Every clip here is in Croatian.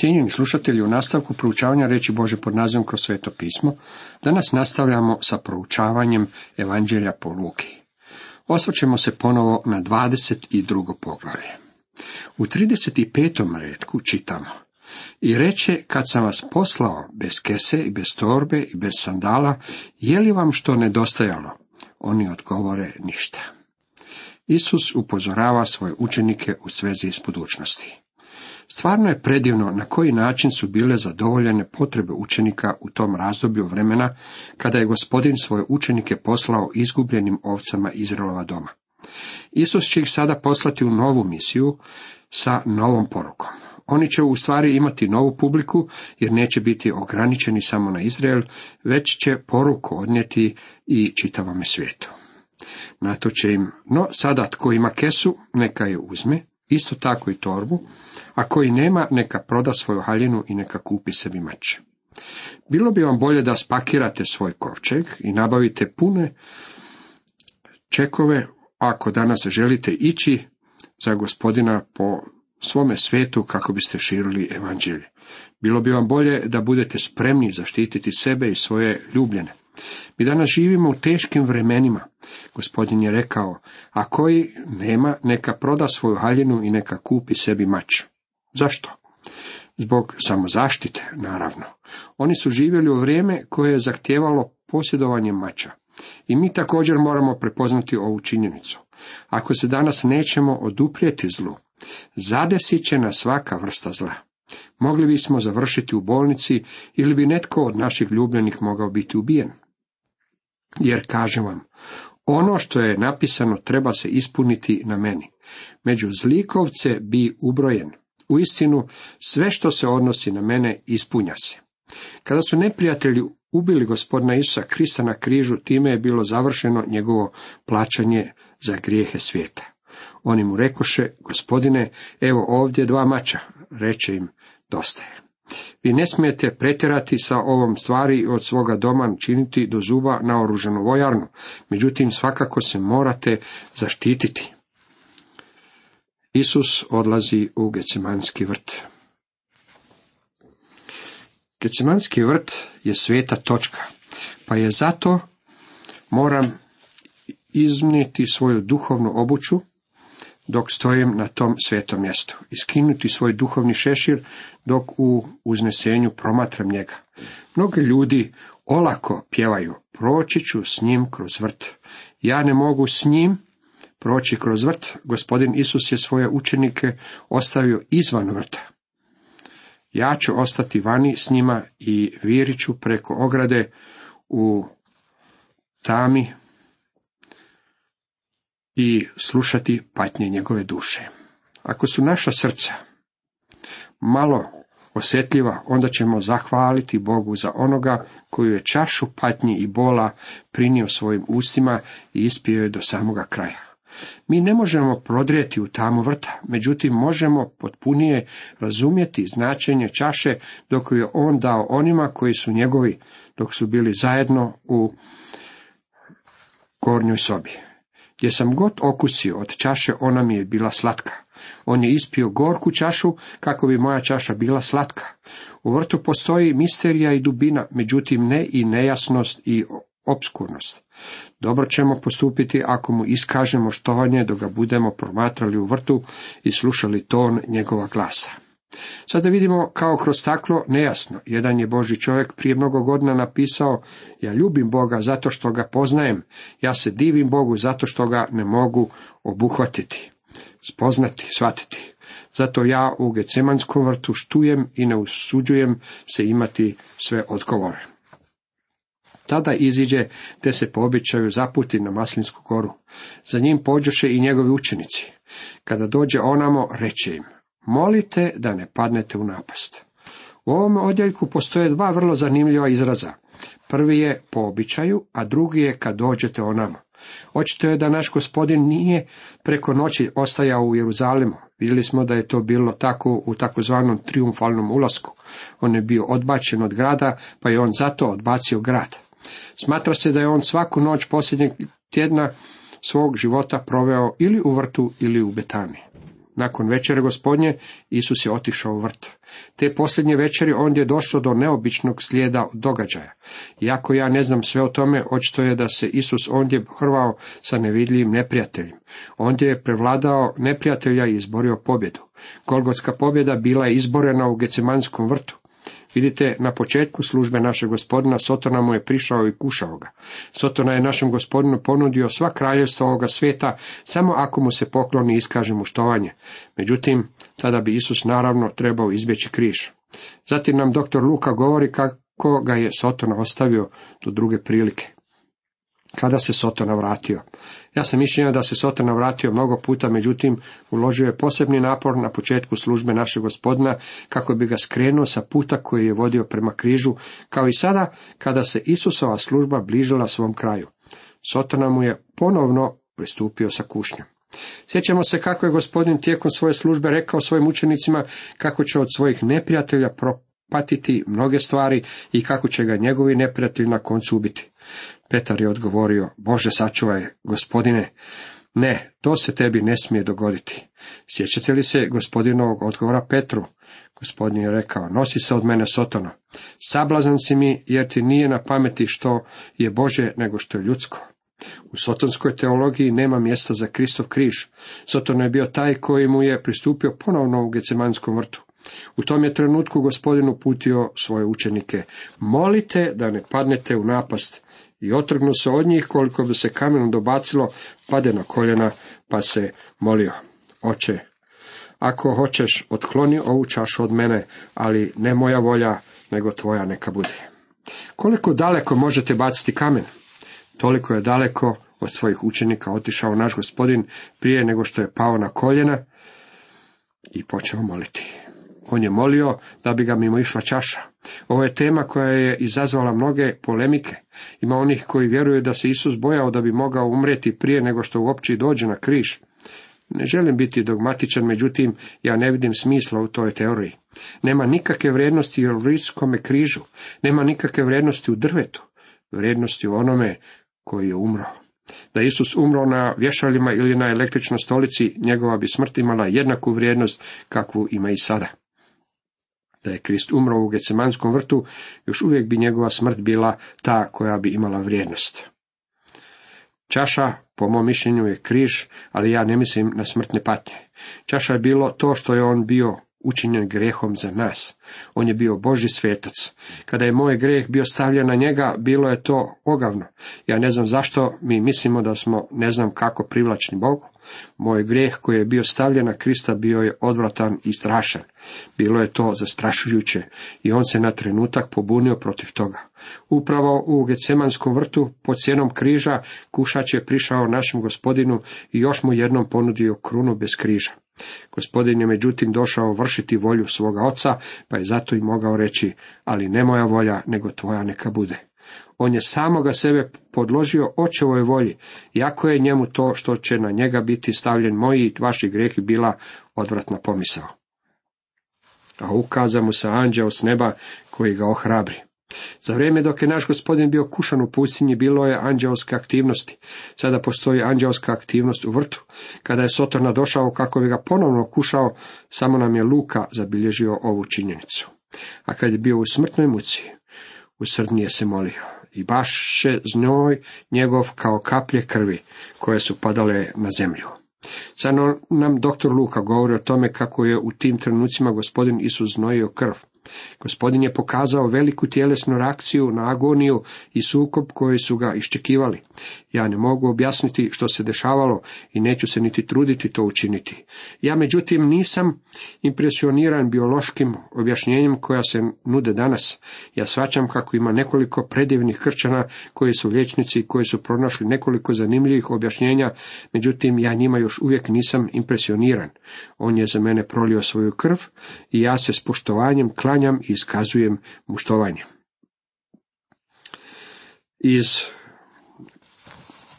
Cijenjeni slušatelji, u nastavku proučavanja reći Bože pod nazivom kroz sveto pismo, danas nastavljamo sa proučavanjem Evanđelja po Luki. Osvrćemo se ponovo na 22. poglavlje. U 35. redku čitamo i reče, kad sam vas poslao bez kese i bez torbe i bez sandala, je li vam što nedostajalo? Oni odgovore ništa. Isus upozorava svoje učenike u svezi s budućnosti. Stvarno je predivno na koji način su bile zadovoljene potrebe učenika u tom razdoblju vremena, kada je gospodin svoje učenike poslao izgubljenim ovcama Izraelova doma. Isus će ih sada poslati u novu misiju sa novom porukom. Oni će u stvari imati novu publiku, jer neće biti ograničeni samo na Izrael, već će poruku odnijeti i čitavome svijetu. Na to će im, no sada tko ima kesu, neka je uzme, isto tako i torbu, a koji nema, neka proda svoju haljinu i neka kupi sebi mač. Bilo bi vam bolje da spakirate svoj kovčeg i nabavite pune čekove ako danas želite ići za gospodina po svome svetu kako biste širili evanđelje. Bilo bi vam bolje da budete spremni zaštititi sebe i svoje ljubljene. Mi danas živimo u teškim vremenima. Gospodin je rekao, a koji nema, neka proda svoju haljinu i neka kupi sebi mač. Zašto? Zbog samozaštite, naravno. Oni su živjeli u vrijeme koje je zahtijevalo posjedovanje mača. I mi također moramo prepoznati ovu činjenicu. Ako se danas nećemo oduprijeti zlu, zadesit će nas svaka vrsta zla. Mogli bismo završiti u bolnici ili bi netko od naših ljubljenih mogao biti ubijen. Jer kažem vam, ono što je napisano treba se ispuniti na meni. Među zlikovce bi ubrojen. U istinu, sve što se odnosi na mene ispunja se. Kada su neprijatelji ubili gospodina Isusa Krista na križu, time je bilo završeno njegovo plaćanje za grijehe svijeta. Oni mu rekoše, gospodine, evo ovdje dva mača, reče im, dosta je. Vi ne smijete pretjerati sa ovom stvari od svoga doma činiti do zuba na oružanu vojarnu, međutim svakako se morate zaštititi. Isus odlazi u Gecemanski vrt. Gecemanski vrt je sveta točka, pa je zato moram iznijeti svoju duhovnu obuću dok stojim na tom svetom mjestu, iskinuti svoj duhovni šešir dok u uznesenju promatram njega. Mnogi ljudi olako pjevaju, proći ću s njim kroz vrt. Ja ne mogu s njim proći kroz vrt. Gospodin Isus je svoje učenike ostavio izvan vrta. Ja ću ostati vani s njima i viriću preko ograde u tami i slušati patnje njegove duše. Ako su naša srca malo osjetljiva, onda ćemo zahvaliti Bogu za onoga koju je čašu patnji i bola prinio svojim ustima i ispio je do samoga kraja. Mi ne možemo prodrijeti u tamu vrta, međutim možemo potpunije razumjeti značenje čaše dok je on dao onima koji su njegovi, dok su bili zajedno u gornjoj sobi. Gdje sam god okusio od čaše, ona mi je bila slatka. On je ispio gorku čašu, kako bi moja čaša bila slatka. U vrtu postoji misterija i dubina, međutim ne i nejasnost i obskurnost. Dobro ćemo postupiti ako mu iskažemo štovanje dok ga budemo promatrali u vrtu i slušali ton njegova glasa. Sada vidimo kao kroz staklo nejasno. Jedan je Boži čovjek prije mnogo godina napisao, ja ljubim Boga zato što ga poznajem, ja se divim Bogu zato što ga ne mogu obuhvatiti, spoznati, shvatiti. Zato ja u Gecemanskom vrtu štujem i ne usuđujem se imati sve odgovore. Tada iziđe, te se po običaju zaputi na Maslinsku goru. Za njim pođoše i njegovi učenici. Kada dođe onamo, reče im, molite da ne padnete u napast. U ovom odjeljku postoje dva vrlo zanimljiva izraza. Prvi je po običaju, a drugi je kad dođete onamo. Očito je da naš gospodin nije preko noći ostajao u Jeruzalemu. Vidjeli smo da je to bilo tako u takozvanom triumfalnom ulasku. On je bio odbačen od grada, pa je on zato odbacio grad. Smatra se da je on svaku noć posljednjeg tjedna svog života proveo ili u vrtu ili u Betani. Nakon večere gospodnje, Isus je otišao u vrt. Te posljednje večeri ondje je došlo do neobičnog slijeda događaja. Iako ja ne znam sve o tome, očito je da se Isus ondje hrvao sa nevidljivim neprijateljem. Ondje je prevladao neprijatelja i izborio pobjedu. Golgotska pobjeda bila je izborena u Gecemanskom vrtu. Vidite, na početku službe našeg gospodina Sotona mu je prišao i kušao ga. Sotona je našem gospodinu ponudio sva kraljevstva ovoga svijeta, samo ako mu se pokloni i iskaže mu štovanje. Međutim, tada bi Isus naravno trebao izbjeći križ. Zatim nam doktor Luka govori kako ga je Sotona ostavio do druge prilike kada se Sotona vratio. Ja sam mišljenja da se Sotona vratio mnogo puta, međutim, uložio je posebni napor na početku službe našeg gospodina, kako bi ga skrenuo sa puta koji je vodio prema križu, kao i sada, kada se Isusova služba bližila svom kraju. Sotona mu je ponovno pristupio sa kušnjom. Sjećamo se kako je gospodin tijekom svoje službe rekao svojim učenicima kako će od svojih neprijatelja propatiti mnoge stvari i kako će ga njegovi neprijatelji na koncu ubiti. Petar je odgovorio, Bože sačuvaj, gospodine, ne, to se tebi ne smije dogoditi. Sjećate li se gospodinovog odgovora Petru? Gospodin je rekao, nosi se od mene sotona. Sablazan si mi, jer ti nije na pameti što je Bože, nego što je ljudsko. U sotonskoj teologiji nema mjesta za Kristov križ. Soton je bio taj koji mu je pristupio ponovno u Gecemanskom vrtu. U tom je trenutku gospodin uputio svoje učenike. Molite da ne padnete u napast i otrgnu se od njih koliko bi se kamenom dobacilo, pade na koljena pa se molio. Oče, ako hoćeš, otkloni ovu čašu od mene, ali ne moja volja, nego tvoja neka bude. Koliko daleko možete baciti kamen? Toliko je daleko od svojih učenika otišao naš gospodin prije nego što je pao na koljena i počeo moliti. On je molio da bi ga mimo išla čaša. Ovo je tema koja je izazvala mnoge polemike. Ima onih koji vjeruju da se Isus bojao da bi mogao umrijeti prije nego što uopće dođe na križ. Ne želim biti dogmatičan, međutim, ja ne vidim smisla u toj teoriji. Nema nikakve vrijednosti u rijskome križu, nema nikakve vrijednosti u drvetu, vrijednosti u onome koji je umro. Da Isus umro na vješaljima ili na električnoj stolici, njegova bi smrt imala jednaku vrijednost kakvu ima i sada. Da je Krist umro u Gecemanskom vrtu, još uvijek bi njegova smrt bila ta koja bi imala vrijednost. Čaša, po mom mišljenju, je križ, ali ja ne mislim na smrtne patnje. Čaša je bilo to što je on bio učinjen grehom za nas. On je bio Boži svetac. Kada je moj greh bio stavljen na njega, bilo je to ogavno. Ja ne znam zašto mi mislimo da smo ne znam kako privlačni Bogu. Moj grijeh koji je bio stavljen na Krista bio je odvratan i strašan. Bilo je to zastrašujuće i on se na trenutak pobunio protiv toga. Upravo u Gecemanskom vrtu pod cijenom križa kušač je prišao našem gospodinu i još mu jednom ponudio krunu bez križa. Gospodin je međutim došao vršiti volju svoga oca, pa je zato i mogao reći, ali ne moja volja, nego tvoja neka bude. On je samoga sebe podložio očevoj volji, jako je njemu to što će na njega biti stavljen moji i vaši grehi bila odvratna pomisao. A ukaza mu se anđeo s neba koji ga ohrabri. Za vrijeme dok je naš gospodin bio kušan u pustinji, bilo je anđeoske aktivnosti. Sada postoji anđeoska aktivnost u vrtu. Kada je Sotona došao kako bi ga ponovno kušao, samo nam je Luka zabilježio ovu činjenicu. A kad je bio u smrtnoj muci, usrdnije se molio. I baš se znoj njegov kao kaplje krvi koje su padale na zemlju. Sad nam doktor Luka govori o tome kako je u tim trenucima gospodin Isus znojio krv. Gospodin je pokazao veliku tjelesnu reakciju na agoniju i sukob koji su ga iščekivali. Ja ne mogu objasniti što se dešavalo i neću se niti truditi to učiniti. Ja međutim nisam impresioniran biološkim objašnjenjem koja se nude danas. Ja svačam kako ima nekoliko predivnih krčana koji su liječnici koji su pronašli nekoliko zanimljivih objašnjenja, međutim ja njima još uvijek nisam impresioniran. On je za mene prolio svoju krv i ja se s poštovanjem klanjam i iskazujem mu štovanje. Iz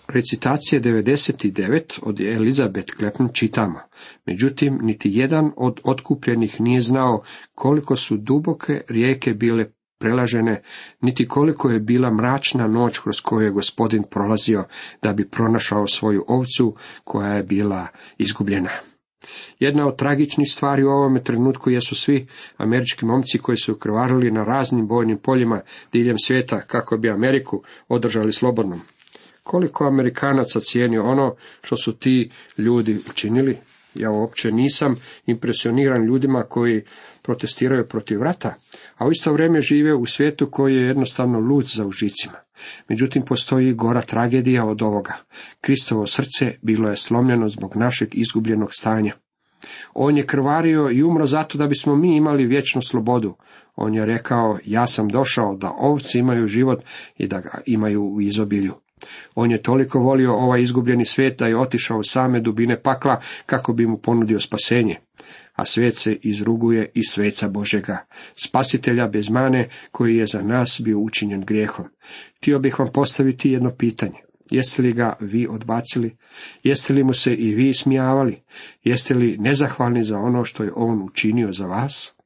recitacije 99 od Elizabeth Klepn čitamo. Međutim, niti jedan od otkupljenih nije znao koliko su duboke rijeke bile prelažene, niti koliko je bila mračna noć kroz koju je gospodin prolazio da bi pronašao svoju ovcu koja je bila izgubljena. Jedna od tragičnih stvari u ovome trenutku jesu svi američki momci koji su krvarili na raznim bojnim poljima diljem svijeta kako bi Ameriku održali slobodnom. Koliko Amerikanaca cijeni ono što su ti ljudi učinili? Ja uopće nisam impresioniran ljudima koji protestiraju protiv rata, a u isto vrijeme žive u svijetu koji je jednostavno lud za užicima. Međutim, postoji gora tragedija od ovoga. Kristovo srce bilo je slomljeno zbog našeg izgubljenog stanja. On je krvario i umro zato da bismo mi imali vječnu slobodu. On je rekao, ja sam došao da ovci imaju život i da ga imaju u izobilju. On je toliko volio ovaj izgubljeni svijet da je otišao u same dubine pakla kako bi mu ponudio spasenje. A svijet se izruguje i sveca Božega, spasitelja bez mane koji je za nas bio učinjen grijehom. Htio bih vam postaviti jedno pitanje. Jeste li ga vi odbacili? Jeste li mu se i vi smijavali? Jeste li nezahvalni za ono što je on učinio za vas?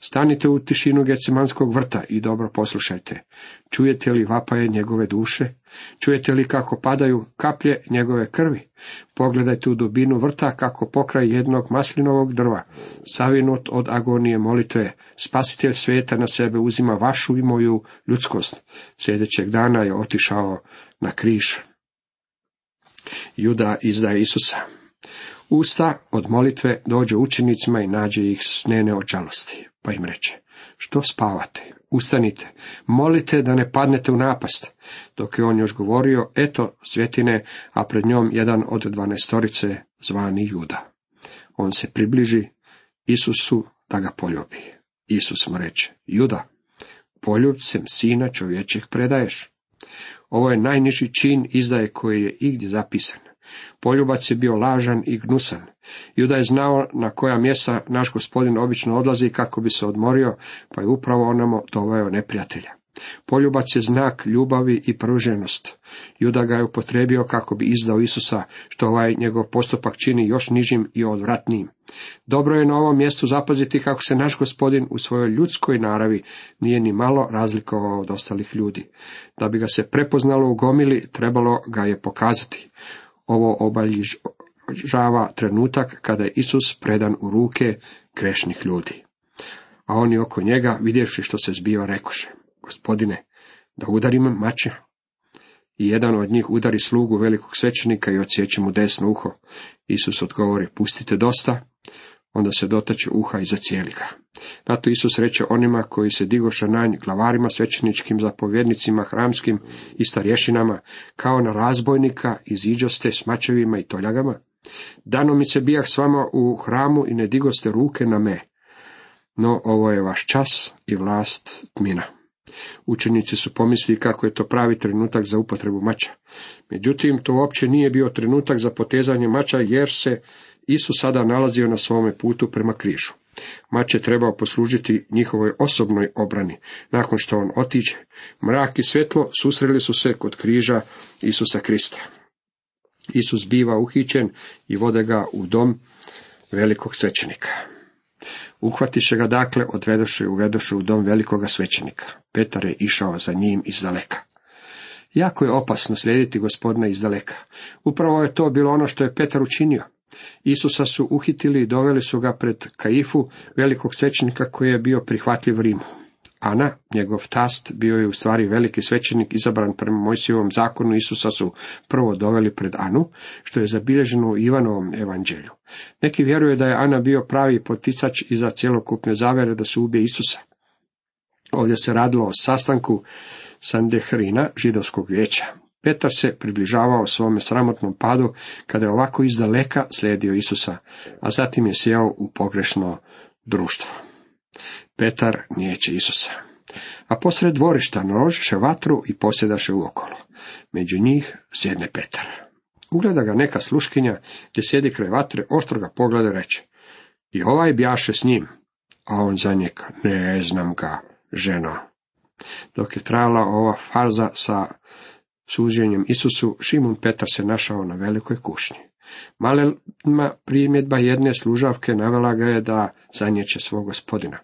Stanite u tišinu Gecemanskog vrta i dobro poslušajte. Čujete li vapaje njegove duše? Čujete li kako padaju kaplje njegove krvi? Pogledajte u dubinu vrta kako pokraj jednog maslinovog drva, savinut od agonije molitve, spasitelj svijeta na sebe uzima vašu i moju ljudskost. Sljedećeg dana je otišao na križ. Juda izdaje Isusa. Usta od molitve dođe učenicima i nađe ih snene od žalosti, pa im reče, što spavate, ustanite, molite da ne padnete u napast. Dok je on još govorio, eto svjetine, a pred njom jedan od dvanestorice zvani Juda. On se približi Isusu da ga poljubi. Isus mu reče, Juda, poljubcem sina čovječeg predaješ. Ovo je najniži čin izdaje koji je igdje zapisan. Poljubac je bio lažan i gnusan. Juda je znao na koja mjesta naš gospodin obično odlazi kako bi se odmorio, pa je upravo onamo doveo neprijatelja. Poljubac je znak ljubavi i pruženost. Juda ga je upotrebio kako bi izdao Isusa, što ovaj njegov postupak čini još nižim i odvratnijim. Dobro je na ovom mjestu zapaziti kako se naš gospodin u svojoj ljudskoj naravi nije ni malo razlikovao od ostalih ljudi. Da bi ga se prepoznalo u gomili, trebalo ga je pokazati. Ovo obaljižava trenutak kada je Isus predan u ruke grešnih ljudi. A oni oko njega, vidjevši što se zbiva, rekoše, gospodine, da udarim mače. I jedan od njih udari slugu velikog svećenika i odsjeće mu desno uho. Isus odgovori, pustite dosta, onda se dotače uha i zacijeli ga. Na to Isus reče onima koji se digoša na nj, glavarima svećeničkim, zapovjednicima, hramskim i starješinama, kao na razbojnika, iziđoste s mačevima i toljagama. Dano mi se bijah s vama u hramu i ne digoste ruke na me. No ovo je vaš čas i vlast tmina. Učenici su pomislili kako je to pravi trenutak za upotrebu mača. Međutim, to uopće nije bio trenutak za potezanje mača, jer se Isus sada nalazio na svome putu prema križu. Mač je trebao poslužiti njihovoj osobnoj obrani. Nakon što on otiđe, mrak i svjetlo susreli su se kod križa Isusa Krista. Isus biva uhićen i vode ga u dom velikog svećenika. Uhvatiše ga dakle, odvedoše i uvedoše u dom velikoga svećenika. Petar je išao za njim iz daleka. Jako je opasno slijediti gospodina iz daleka. Upravo je to bilo ono što je Petar učinio. Isusa su uhitili i doveli su ga pred Kaifu, velikog svećenika koji je bio prihvatljiv Rimu. Ana, njegov tast, bio je u stvari veliki svećenik izabran prema Mojsijevom zakonu, Isusa su prvo doveli pred Anu, što je zabilježeno u Ivanovom evanđelju. Neki vjeruju da je Ana bio pravi poticač iza cjelokupne zavere da se ubije Isusa. Ovdje se radilo o sastanku Sandehrina, židovskog vijeća. Petar se približavao svome sramotnom padu kada je ovako izdaleka slijedio Isusa, a zatim je sjeo u pogrešno društvo. Petar nijeće Isusa. A posred dvorišta naložiše vatru i posjedaše uokolo. Među njih sjedne Petar. Ugleda ga neka sluškinja gdje sjedi kraj vatre, oštro ga pogleda i reče. I ovaj bjaše s njim. A on za njega, ne znam ga, ženo. Dok je trajala ova farza sa suđenjem Isusu, Šimun Petar se našao na velikoj kušnji. Malema primjedba jedne služavke navela ga je da zanjeće svog gospodina.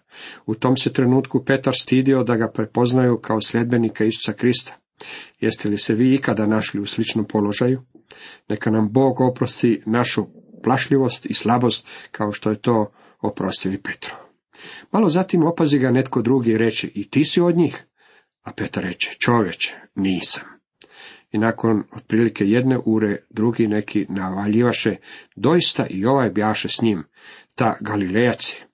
U tom se trenutku Petar stidio da ga prepoznaju kao sljedbenika Isusa Krista. Jeste li se vi ikada našli u sličnom položaju? Neka nam Bog oprosti našu plašljivost i slabost, kao što je to oprostili Petru. Malo zatim opazi ga netko drugi i reče, i ti si od njih? A Petar reče, čoveče, nisam. I nakon otprilike jedne ure drugi neki navaljivaše, doista i ovaj bjaše s njim, ta Galilejac je.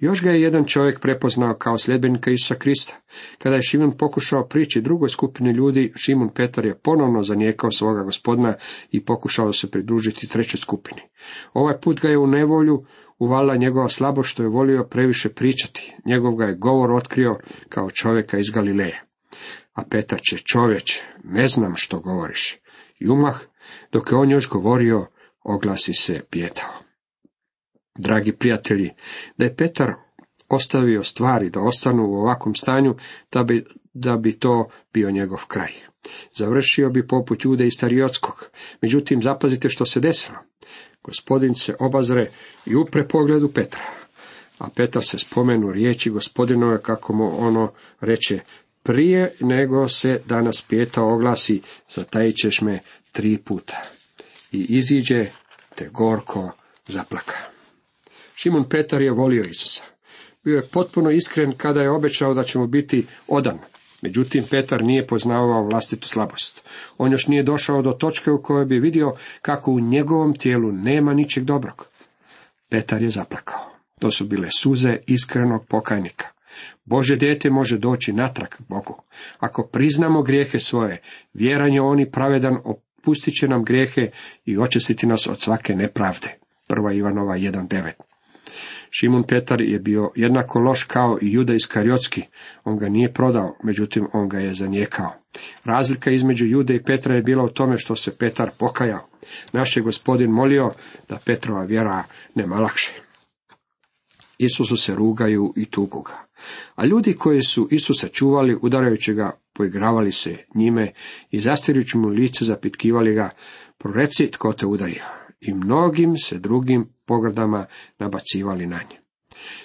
Još ga je jedan čovjek prepoznao kao sljedbenika Isusa Krista. Kada je Šimun pokušao prići drugoj skupini ljudi, Šimun Petar je ponovno zanijekao svoga gospodina i pokušao se pridružiti trećoj skupini. Ovaj put ga je u nevolju uvala njegova slabo što je volio previše pričati. Njegov ga je govor otkrio kao čovjeka iz Galileje. A Petar će, čovječe, ne znam što govoriš. I umah, dok je on još govorio, oglasi se pjetao. Dragi prijatelji, da je Petar ostavio stvari da ostanu u ovakvom stanju, da bi, da bi to bio njegov kraj. Završio bi poput jude i stariotskog. Međutim, zapazite što se desilo. Gospodin se obazre i upre pogledu Petra. A Petar se spomenu riječi gospodinove kako mu ono reče, prije nego se danas pjeta oglasi, zatajit me tri puta. I iziđe te gorko zaplaka. Šimon Petar je volio Isusa. Bio je potpuno iskren kada je obećao da će mu biti odan. Međutim, Petar nije poznavao vlastitu slabost. On još nije došao do točke u kojoj bi vidio kako u njegovom tijelu nema ničeg dobrog. Petar je zaplakao. To su bile suze iskrenog pokajnika. Bože dijete može doći natrag Bogu. Ako priznamo grijehe svoje, vjeranje oni pravedan opustit će nam grijehe i očistiti nas od svake nepravde. Prva Ivanova 1.9 Šimun Petar je bio jednako loš kao i Juda Iskariotski. On ga nije prodao, međutim on ga je zanijekao. Razlika između Jude i Petra je bila u tome što se Petar pokajao. Naš je gospodin molio da Petrova vjera nema lakše. Isusu se rugaju i tugu ga. A ljudi koji su Isusa čuvali, udarajući ga, poigravali se njime i zastirujući mu lice zapitkivali ga, proreci tko te udario. I mnogim se drugim pogrdama nabacivali na nje.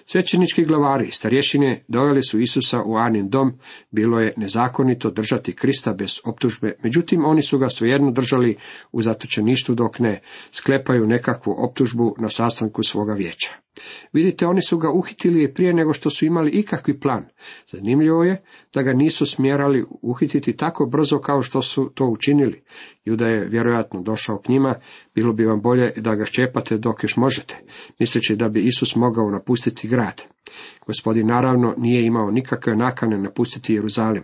Svećenički glavari, starješine, doveli su Isusa u Anin dom, bilo je nezakonito držati Krista bez optužbe, međutim oni su ga svejedno držali u zatočeništvu dok ne sklepaju nekakvu optužbu na sastanku svoga vijeća. Vidite, oni su ga uhitili prije nego što su imali ikakvi plan. Zanimljivo je da ga nisu smjerali uhititi tako brzo kao što su to učinili. Juda je vjerojatno došao k njima, bilo bi vam bolje da ga ščepate dok još možete, misleći da bi Isus mogao napustiti grad. Gospodin naravno nije imao nikakve nakane napustiti Jeruzalim.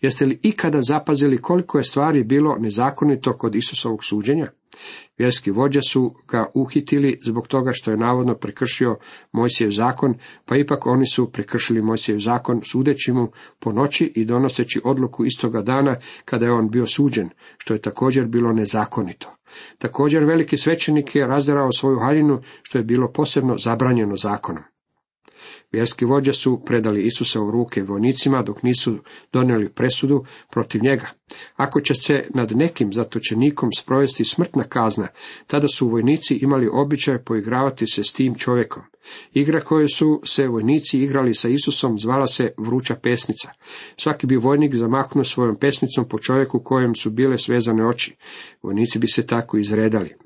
Jeste li ikada zapazili koliko je stvari bilo nezakonito kod Isusovog suđenja? Vjerski vođe su ga uhitili zbog toga što je navodno prekršio Mojsijev zakon, pa ipak oni su prekršili Mojsijev zakon sudeći mu po noći i donoseći odluku istoga dana kada je on bio suđen, što je također bilo nezakonito. Također veliki svećenik je razdarao svoju haljinu, što je bilo posebno zabranjeno zakonom. Vjerski vođe su predali Isusa u ruke vojnicima dok nisu donijeli presudu protiv njega. Ako će se nad nekim zatočenikom sprovesti smrtna kazna, tada su vojnici imali običaj poigravati se s tim čovjekom. Igra koju su se vojnici igrali sa Isusom zvala se vruća pesnica. Svaki bi vojnik zamahnuo svojom pesnicom po čovjeku kojem su bile svezane oči. Vojnici bi se tako izredali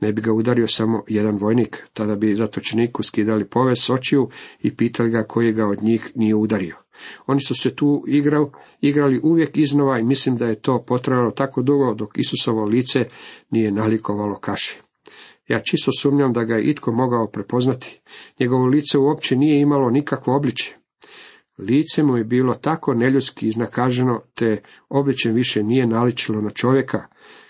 ne bi ga udario samo jedan vojnik, tada bi zatočeniku skidali poves s očiju i pitali ga koji ga od njih nije udario. Oni su se tu igrao, igrali uvijek iznova i mislim da je to potrajalo tako dugo dok Isusovo lice nije nalikovalo kaši. Ja čisto sumnjam da ga je itko mogao prepoznati. Njegovo lice uopće nije imalo nikakvo obličje. Lice mu je bilo tako neljudski iznakaženo, te obličem više nije naličilo na čovjeka,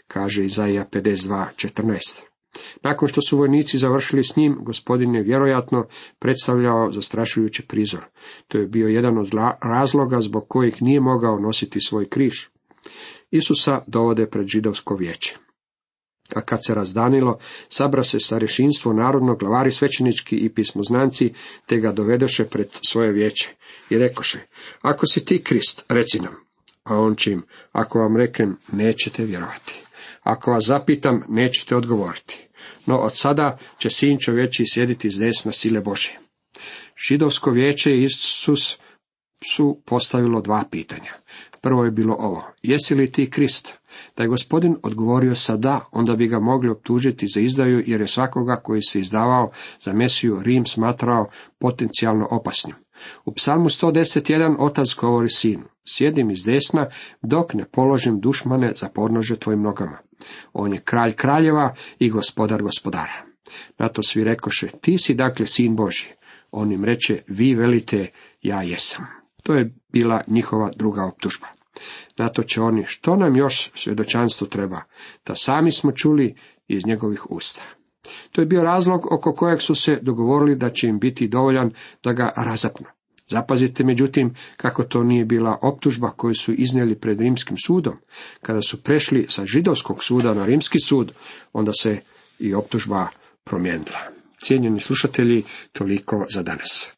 kaže Izaija 52.14. Nakon što su vojnici završili s njim, gospodin je vjerojatno predstavljao zastrašujući prizor. To je bio jedan od razloga zbog kojih nije mogao nositi svoj križ. Isusa dovode pred židovsko vijeće. A kad se razdanilo, sabra se starešinstvo narodno, glavari svećenički i pismoznanci, te ga dovedoše pred svoje vijeće. I rekoše, ako si ti Krist, reci nam. A on čim, ako vam reknem, nećete vjerovati. Ako vas zapitam, nećete odgovoriti no od sada će sin čovječi sjediti s desna sile Bože. Židovsko vijeće Isus su postavilo dva pitanja. Prvo je bilo ovo, jesi li ti Krist? Da je gospodin odgovorio sa da, onda bi ga mogli optužiti za izdaju, jer je svakoga koji se izdavao za Mesiju Rim smatrao potencijalno opasnim. U psalmu 110.1 otac govori sinu, sjedim iz desna, dok ne položim dušmane za podnože tvojim nogama. On je kralj kraljeva i gospodar gospodara. Na to svi rekoše, ti si dakle sin Boži. On im reče, vi velite, ja jesam. To je bila njihova druga optužba. Na to će oni, što nam još svjedočanstvo treba, da sami smo čuli iz njegovih usta. To je bio razlog oko kojeg su se dogovorili da će im biti dovoljan da ga razapnu. Zapazite međutim kako to nije bila optužba koju su iznijeli pred rimskim sudom. Kada su prešli sa židovskog suda na rimski sud, onda se i optužba promijenila. Cijenjeni slušatelji, toliko za danas.